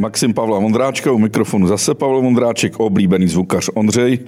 Maxim Pavla Vondráčka, u mikrofonu zase Pavel Vondráček, oblíbený zvukař Ondřej.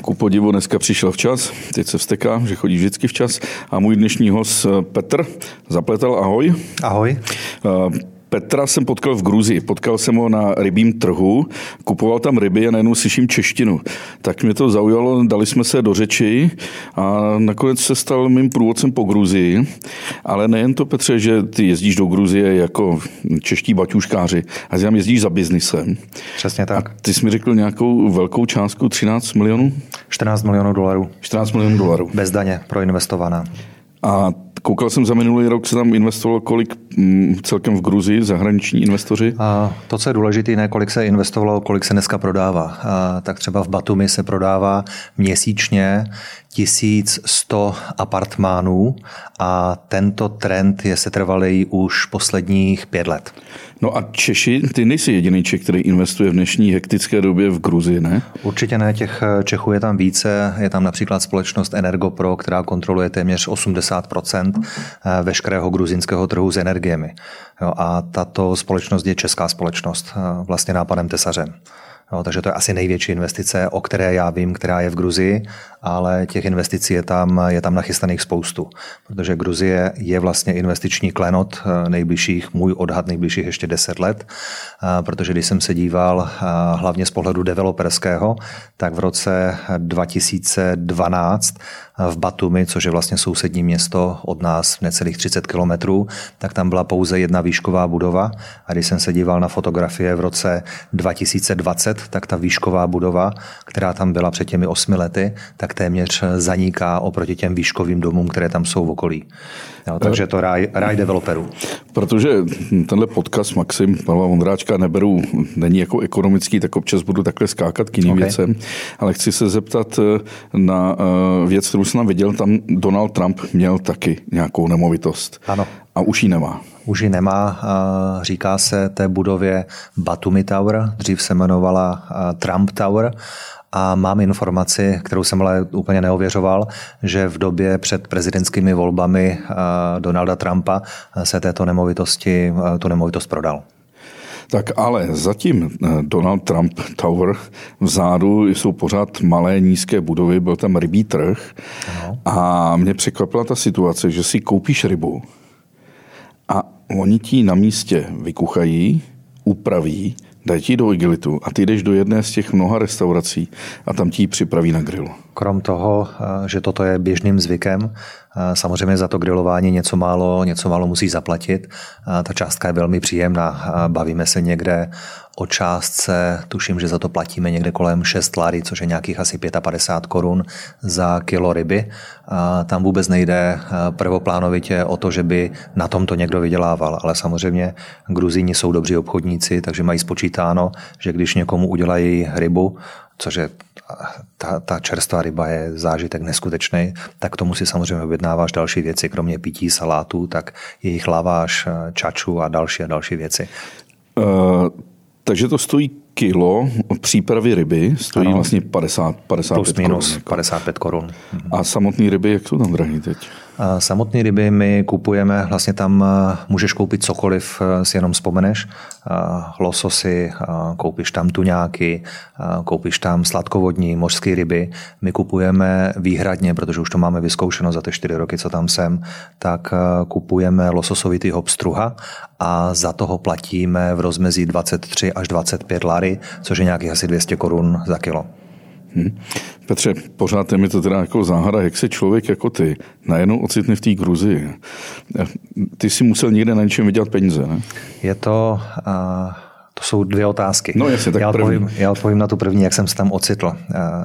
Ku podivu dneska přišel včas, teď se vsteká, že chodí vždycky včas. A můj dnešní host Petr Zapletel, ahoj. Ahoj. Uh, Petra jsem potkal v Gruzii, potkal jsem ho na rybím trhu, kupoval tam ryby a najednou slyším češtinu. Tak mě to zaujalo, dali jsme se do řeči a nakonec se stal mým průvodcem po Gruzii. Ale nejen to, Petře, že ty jezdíš do Gruzie jako čeští baťuškáři, a tam jezdíš za biznisem. Přesně tak. A ty jsi mi řekl nějakou velkou částku, 13 milionů? 14 milionů dolarů. 14 milionů dolarů. Bez daně proinvestovaná. A koukal jsem za minulý rok, se tam investovalo kolik mm, celkem v Gruzii, zahraniční investoři? A to, co je důležité, ne kolik se investovalo, kolik se dneska prodává. A tak třeba v Batumi se prodává měsíčně 1100 apartmánů a tento trend je setrvalý už posledních pět let. No a Češi, ty nejsi jediný Čech, který investuje v dnešní hektické době v Gruzii, ne? Určitě ne, těch Čechů je tam více. Je tam například společnost Energopro, která kontroluje téměř 80% veškerého gruzinského trhu s energiemi. Jo, a tato společnost je česká společnost, vlastně nápadem tesařem. Jo, takže to je asi největší investice, o které já vím, která je v Gruzii, ale těch investicí je tam, je tam nachystaných spoustu, protože Gruzie je vlastně investiční klenot eh, nejbližších, můj odhad nejbližších ještě 10 let, eh, protože když jsem se díval eh, hlavně z pohledu developerského, tak v roce 2012 v Batumi, což je vlastně sousední město od nás necelých 30 kilometrů, tak tam byla pouze jedna výšková budova. A když jsem se díval na fotografie v roce 2020, tak ta výšková budova, která tam byla před těmi osmi lety, tak téměř zaniká oproti těm výškovým domům, které tam jsou v okolí. Jo, takže to ráj, ráj developerů. Protože tenhle podcast Maxim Pavla Vondráčka neberu, není jako ekonomický, tak občas budu takhle skákat k jiným okay. věcem, ale chci se zeptat eh, na eh, věc, kterou jsem viděl, tam Donald Trump měl taky nějakou nemovitost. Ano. A už ji nemá. Už ji nemá. Říká se té budově Batumi Tower, dřív se jmenovala Trump Tower a mám informaci, kterou jsem ale úplně neověřoval, že v době před prezidentskými volbami Donalda Trumpa se této nemovitosti, tu nemovitost prodal. Tak ale zatím eh, Donald Trump Tower vzadu jsou pořád malé nízké budovy, byl tam rybí trh no. a mě překvapila ta situace, že si koupíš rybu oni ti na místě vykuchají, upraví, dají ti do igelitu a ty jdeš do jedné z těch mnoha restaurací a tam ti ji připraví na grill. Krom toho, eh, že toto je běžným zvykem, eh, samozřejmě za to grilování něco málo, něco málo musí zaplatit. Eh, ta částka je velmi příjemná. Bavíme se někde o částce, tuším, že za to platíme někde kolem 6 lary, což je nějakých asi 55 korun za kilo ryby. Tam vůbec nejde prvoplánovitě o to, že by na tomto někdo vydělával, ale samozřejmě Gruzíni jsou dobří obchodníci, takže mají spočítáno, že když někomu udělají rybu, což je ta, ta čerstvá ryba je zážitek neskutečný, tak k tomu si samozřejmě objednáváš další věci, kromě pití, salátů, tak jejich laváš, čaču a další a další věci. Uh, takže to stojí kilo přípravy ryby, stojí ano. vlastně 50, 55 Plus minus korun. 55 korun. A samotné ryby, jak jsou tam drahé teď? Samotné ryby my kupujeme, vlastně tam můžeš koupit cokoliv, si jenom vzpomeneš. Lososy, koupíš tam tuňáky, koupíš tam sladkovodní mořské ryby. My kupujeme výhradně, protože už to máme vyzkoušeno za ty čtyři roky, co tam jsem, tak kupujeme lososovitýho pstruha a za toho platíme v rozmezí 23 až 25 lary, což je nějakých asi 200 korun za kilo. Hmm. Petře, pořád je mi to teda jako záhada, jak se člověk jako ty najednou ocitne v té Gruzii. Ty si musel někde na něčem vydělat peníze, ne? Je to... Uh... To jsou dvě otázky. No jasně, tak já, odpovím, já odpovím na tu první, jak jsem se tam ocitl.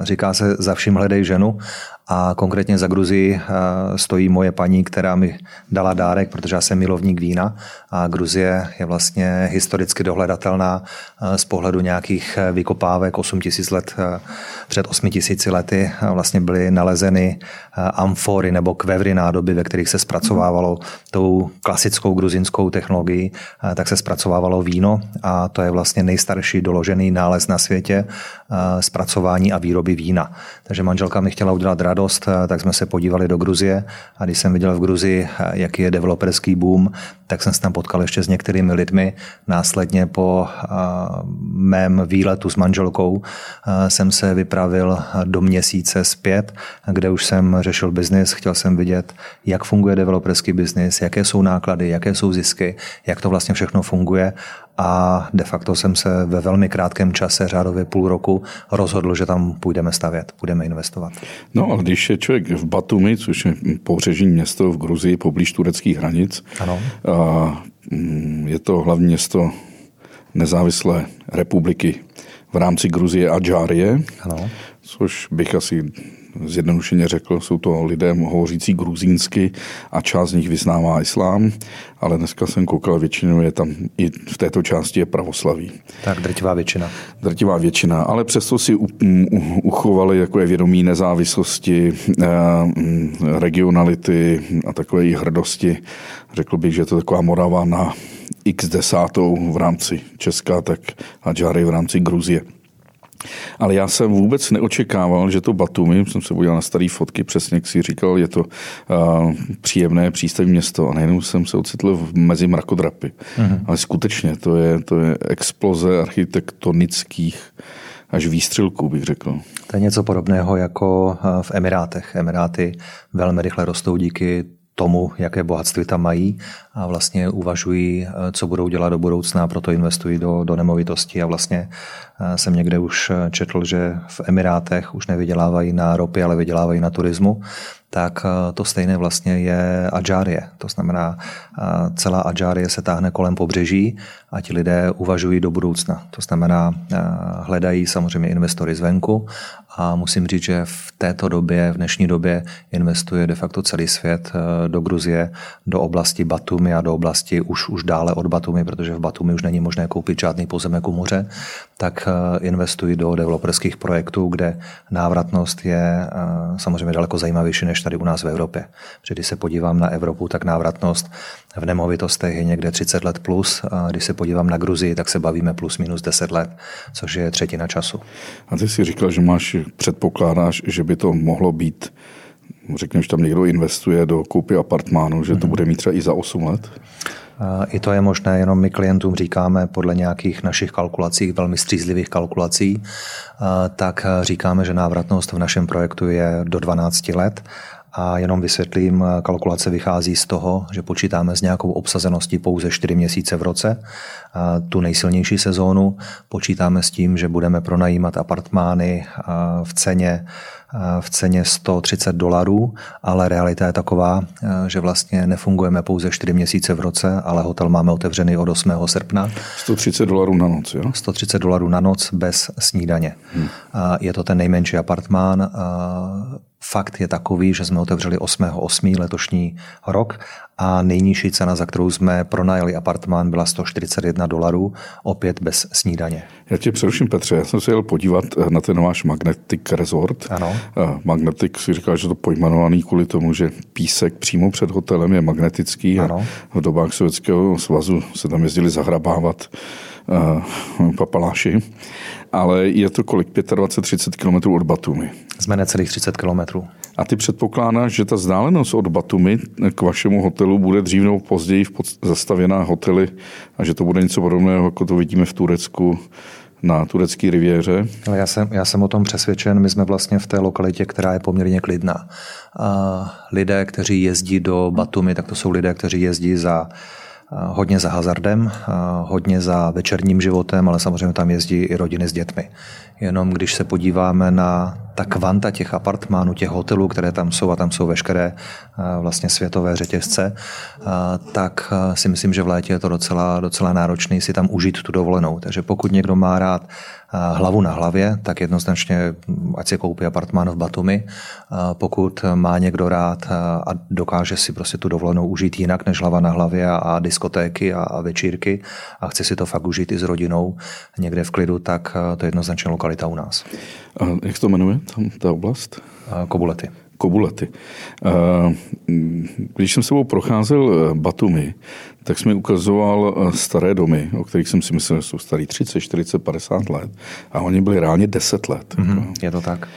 Říká se, za vším hledej ženu a konkrétně za Gruzii eh, stojí moje paní, která mi dala dárek, protože já jsem milovník vína a Gruzie je vlastně historicky dohledatelná eh, z pohledu nějakých eh, vykopávek 8 tisíc let před 8 tisíci lety vlastně byly nalezeny amfory nebo kvevry nádoby, ve kterých se zpracovávalo tou klasickou gruzinskou technologií, tak se zpracovávalo víno a to je vlastně nejstarší doložený nález na světě zpracování a výroby vína. Takže manželka mi chtěla udělat radost, tak jsme se podívali do Gruzie. A když jsem viděl v Gruzii, jaký je developerský boom, tak jsem se tam potkal ještě s některými lidmi. Následně po mém výletu s manželkou jsem se vypravil do měsíce zpět, kde už jsem řešil biznis, chtěl jsem vidět, jak funguje developerský biznis, jaké jsou náklady, jaké jsou zisky, jak to vlastně všechno funguje a de facto jsem se ve velmi krátkém čase, řádově půl roku, rozhodl, že tam půjdeme stavět, budeme investovat. No a když je člověk v Batumi, což je pobřežní město v Gruzii, poblíž tureckých hranic, ano. A mm, je to hlavní město nezávislé republiky v rámci Gruzie a Džárie, ano. což bych asi zjednodušeně řekl, jsou to lidé hovořící gruzínsky a část z nich vyznává islám, ale dneska jsem koukal, většinou je tam i v této části je pravoslaví. Tak drtivá většina. Drtivá většina, ale přesto si uchovali jako je vědomí nezávislosti, eh, regionality a takové hrdosti. Řekl bych, že to je taková Morava na x desátou v rámci Česka, tak a Džary v rámci Gruzie. Ale já jsem vůbec neočekával, že to Batumi, jsem se podíval na staré fotky, přesně jak si říkal, je to uh, příjemné přístavní město a najednou jsem se ocitl v, mezi mrakodrapy. Uh-huh. Ale skutečně to je, to je exploze architektonických až výstřelků, bych řekl. To je něco podobného jako v Emirátech. Emiráty velmi rychle rostou díky tomu, jaké bohatství tam mají a vlastně uvažují, co budou dělat do budoucna, proto investují do, do nemovitosti. A vlastně jsem někde už četl, že v Emirátech už nevydělávají na ropě, ale vydělávají na turismu, tak to stejné vlastně je Adžárie. To znamená, celá Adžárie se táhne kolem pobřeží a ti lidé uvažují do budoucna. To znamená, hledají samozřejmě investory zvenku a musím říct, že v této době, v dnešní době investuje de facto celý svět do Gruzie, do oblasti Batumi a do oblasti už, už dále od Batumi, protože v Batumi už není možné koupit žádný pozemek u moře, tak Eh, investují do developerských projektů, kde návratnost je eh, samozřejmě daleko zajímavější než tady u nás v Evropě. Protože když se podívám na Evropu, tak návratnost v nemovitostech je někde 30 let plus. A když se podívám na Gruzii, tak se bavíme plus minus 10 let, což je třetina času. A ty si říkal, že máš, předpokládáš, že by to mohlo být řekněme, že tam někdo investuje do koupy apartmánu, že to mhm. bude mít třeba i za 8 let? I to je možné, jenom my klientům říkáme podle nějakých našich kalkulací, velmi střízlivých kalkulací, tak říkáme, že návratnost v našem projektu je do 12 let a jenom vysvětlím, kalkulace vychází z toho, že počítáme s nějakou obsazeností pouze 4 měsíce v roce. A tu nejsilnější sezónu počítáme s tím, že budeme pronajímat apartmány v ceně v ceně 130 dolarů, ale realita je taková, že vlastně nefungujeme pouze 4 měsíce v roce, ale hotel máme otevřený od 8. srpna. 130 dolarů na noc, jo? 130 dolarů na noc bez snídaně. Hmm. Je to ten nejmenší apartmán Fakt je takový, že jsme otevřeli 8.8. letošní rok a nejnižší cena, za kterou jsme pronajali apartmán, byla 141 dolarů, opět bez snídaně. Já tě přeruším, Petře, já jsem se jel podívat eh, na ten váš Magnetic Resort. Ano. Eh, Magnetic si říkal, že to pojmenovaný kvůli tomu, že písek přímo před hotelem je magnetický ano. a v dobách Sovětského svazu se tam jezdili zahrabávat uh, papaláši ale je to kolik? 25-30 km od Batumi. Jsme necelých 30 km. A ty předpokládáš, že ta vzdálenost od Batumi k vašemu hotelu bude dřív nebo později zastavěná hotely a že to bude něco podobného, jako to vidíme v Turecku, na turecké riviéře? Já jsem, já jsem o tom přesvědčen. My jsme vlastně v té lokalitě, která je poměrně klidná. A lidé, kteří jezdí do Batumi, tak to jsou lidé, kteří jezdí za hodně za hazardem, hodně za večerním životem, ale samozřejmě tam jezdí i rodiny s dětmi. Jenom když se podíváme na ta kvanta těch apartmánů, těch hotelů, které tam jsou a tam jsou veškeré vlastně světové řetězce, tak si myslím, že v létě je to docela, docela náročné si tam užít tu dovolenou. Takže pokud někdo má rád hlavu na hlavě, tak jednoznačně ať si koupí apartmán v Batumi. Pokud má někdo rád a dokáže si prostě tu dovolenou užít jinak než hlava na hlavě a diskotéky a večírky a chce si to fakt užít i s rodinou někde v klidu, tak to je jednoznačně lokalita u nás. A jak to jmenuje, tam ta oblast? Kobulety. Kobulety. Když jsem sebou procházel eh, Batumi, tak jsi mi ukazoval eh, staré domy, o kterých jsem si myslel, že jsou starý 30, 40, 50 let. A oni byli reálně 10 let. Mm-hmm, je to tak.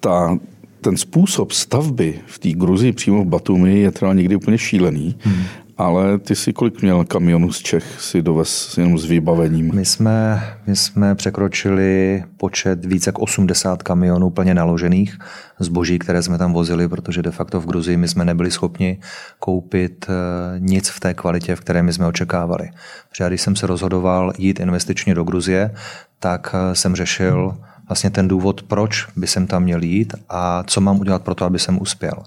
ta, ten způsob stavby v té Gruzii přímo v Batumi je třeba někdy úplně šílený. Hmm. Ale ty si kolik měl kamionů z Čech si dovez jenom s vybavením? My jsme, my jsme překročili počet více jak 80 kamionů plně naložených zboží, které jsme tam vozili, protože de facto v Gruzii my jsme nebyli schopni koupit eh, nic v té kvalitě, v které my jsme očekávali. Protože když jsem se rozhodoval jít investičně do Gruzie, tak eh, jsem řešil vlastně ten důvod, proč by jsem tam měl jít a co mám udělat pro to, aby jsem uspěl.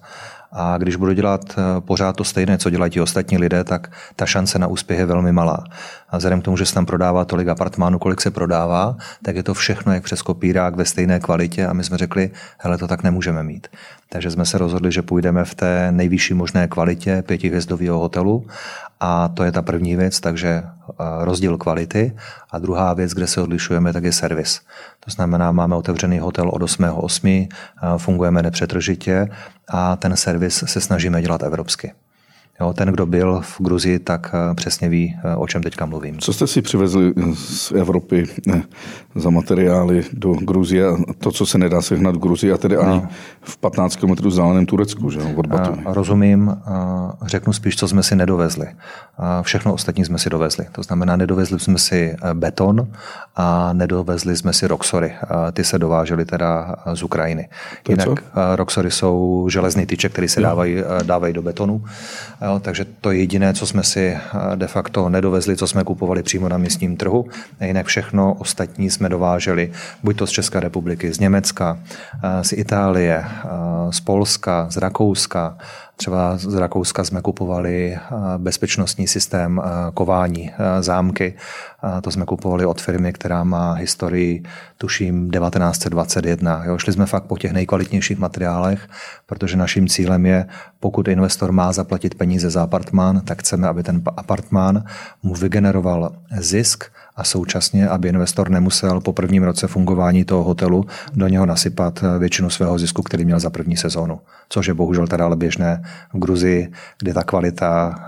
A když budu dělat eh, pořád to stejné, co dělají ti ostatní lidé, tak ta šance na úspěch je velmi malá. A vzhledem k tomu, že se tam prodává tolik apartmánů, kolik se prodává, tak je to všechno jak přes kopírák ve stejné kvalitě a my jsme řekli, hele, to tak nemůžeme mít. Takže jsme se rozhodli, že půjdeme v té nejvyšší možné kvalitě pětihvězdového hotelu a to je ta první věc, takže eh, rozdíl kvality. A druhá věc, kde se odlišujeme, tak je servis. To znamená, máme otevřený hotel od 8.8., eh, fungujeme nepřetržitě a ten servis se snažíme dělat evropsky. Jo, ten, kdo byl v Gruzii, tak eh, přesně ví, eh, o čem teďka mluvím. Co jste si přivezli z Evropy eh, za materiály do Gruzie? To, co se nedá sehnat v Gruzii a tedy ani v 15 km vzdáleném Turecku, že od Batumi. Rozumím, řeknu spíš, co jsme si nedovezli. Všechno ostatní jsme si dovezli. To znamená, nedovezli jsme si beton a nedovezli jsme si roxory. Ty se dovážely teda z Ukrajiny. Jinak roxory jsou železný tyče, které se dávají, dávají do betonu Jo, takže to je jediné, co jsme si eh, de facto nedovezli, co jsme kupovali přímo na místním trhu. A jinak všechno ostatní jsme dováželi, buď to z České republiky, z Německa, eh, z Itálie, eh, z Polska, z Rakouska, Třeba z Rakouska jsme kupovali eh, bezpečnostní systém eh, kování eh, zámky. To jsme kupovali od firmy, která má historii, tuším, 1921. Jo, šli jsme fakt po těch nejkvalitnějších materiálech, protože naším cílem je, pokud investor má zaplatit peníze za apartmán, tak chceme, aby ten apartmán mu vygeneroval zisk a současně, aby investor nemusel po prvním roce fungování toho hotelu do něho nasypat většinu svého zisku, který měl za první sezónu. Což je bohužel teda ale běžné v Gruzii, kde ta kvalita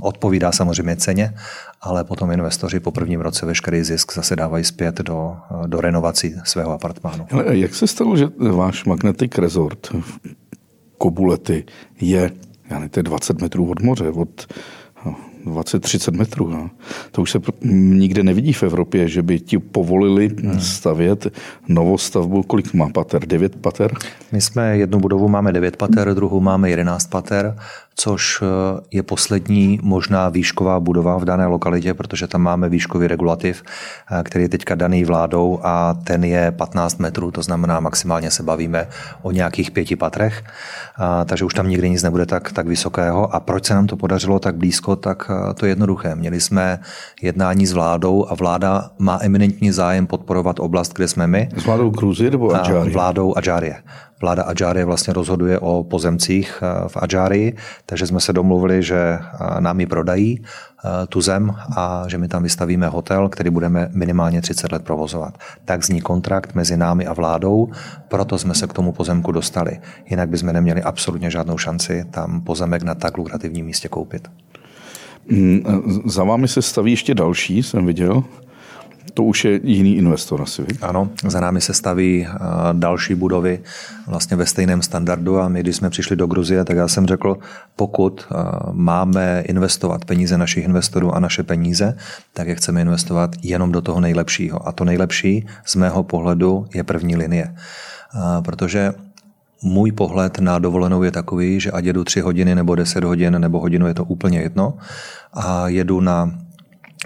odpovídá samozřejmě ceně, ale potom investoři po prvním roce veškerý zisk zase dávají zpět do, do renovací svého apartmánu. Ale jak se stalo, že váš Magnetic Resort v Kobulety je, já nevím, 20 metrů od moře, od 20-30 metrů. No. To už se nikde nevidí v Evropě, že by ti povolili hmm. stavět novostavbu. Kolik má pater? 9 pater? My jsme jednu budovu máme 9 pater, druhou máme 11 pater což eh, je poslední možná výšková budova v dané lokalitě, protože tam máme výškový regulativ, eh, který je teďka daný vládou a ten je 15 metrů, to znamená maximálně se bavíme o nějakých pěti patrech, takže už tam nikdy nic nebude tak, tak vysokého. A proč se nám to podařilo tak blízko, tak to je jednoduché. Měli jsme jednání s vládou a vláda má eminentní zájem podporovat oblast, kde jsme my. S vládou Gruzie nebo Adžárie? Vládou Adžárie. Vláda Adžárie vlastně rozhoduje o pozemcích v Adžárii, takže jsme se domluvili, že eh, nám ji prodají, eh, tu zem, a že my tam vystavíme hotel, který budeme minimálně 30 let provozovat. Tak zní kontrakt mezi námi a vládou, proto jsme se k tomu pozemku dostali. Jinak bychom neměli absolutně žádnou šanci tam pozemek na tak lukrativním místě koupit. Mm, za vámi se staví ještě další, jsem viděl. To už je jiný investor asi. Ano, za námi se staví další budovy vlastně ve stejném standardu a my, když jsme přišli do Gruzie, tak já jsem řekl, pokud máme investovat peníze našich investorů a naše peníze, tak je chceme investovat jenom do toho nejlepšího. A to nejlepší z mého pohledu je první linie. Protože můj pohled na dovolenou je takový, že ať jedu tři hodiny nebo deset hodin nebo hodinu, je to úplně jedno. A jedu na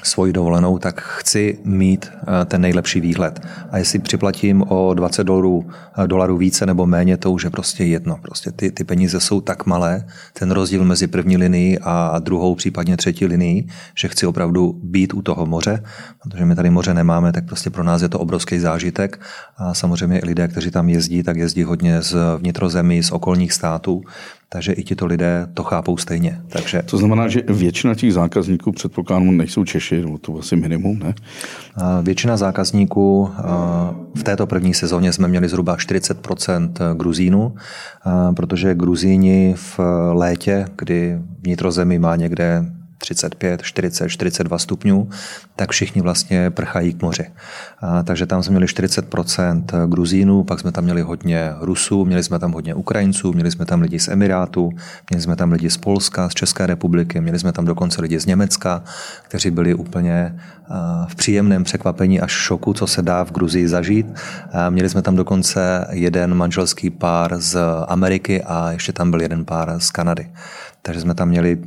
svoji dovolenou, tak chci mít eh, ten nejlepší výhled. A jestli připlatím o 20 dolarů, eh, dolarů více nebo méně, to už je prostě jedno. Prostě ty, ty peníze jsou tak malé, ten rozdíl mezi první linií a druhou, případně třetí linií, že chci opravdu být u toho moře, protože my tady moře nemáme, tak prostě pro nás je to obrovský zážitek. A samozřejmě lidé, kteří tam jezdí, tak jezdí hodně z vnitrozemí, z okolních států, takže i tito lidé to chápou stejně. Takže... To znamená, že většina těch zákazníků předpokládám nejsou Češi, nebo to asi minimum, ne? Většina zákazníků v této první sezóně jsme měli zhruba 40% Gruzínů, protože Gruzíni v létě, kdy vnitrozemí má někde 35, 40, 42 stupňů, tak všichni vlastně prchají k moři. A, takže tam jsme měli 40% Gruzínů, pak jsme tam měli hodně Rusů, měli jsme tam hodně Ukrajinců, měli jsme tam lidi z Emirátů, měli jsme tam lidi z Polska, z České republiky, měli jsme tam dokonce lidi z Německa, kteří byli úplně v příjemném překvapení až šoku, co se dá v Gruzii zažít. Měli jsme tam dokonce jeden manželský pár z Ameriky a ještě tam byl jeden pár z Kanady. Takže jsme tam měli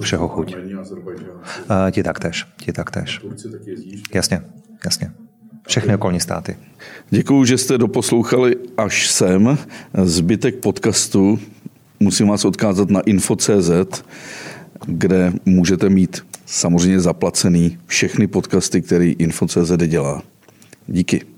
všeho chuť. Ti taktéž, ti taktéž. Jasně, jasně. Všechny okolní státy. Děkuji, že jste doposlouchali až sem. Zbytek podcastu musím vás odkázat na info.cz, kde můžete mít samozřejmě zaplacený všechny podcasty, který info.cz dělá. Díky.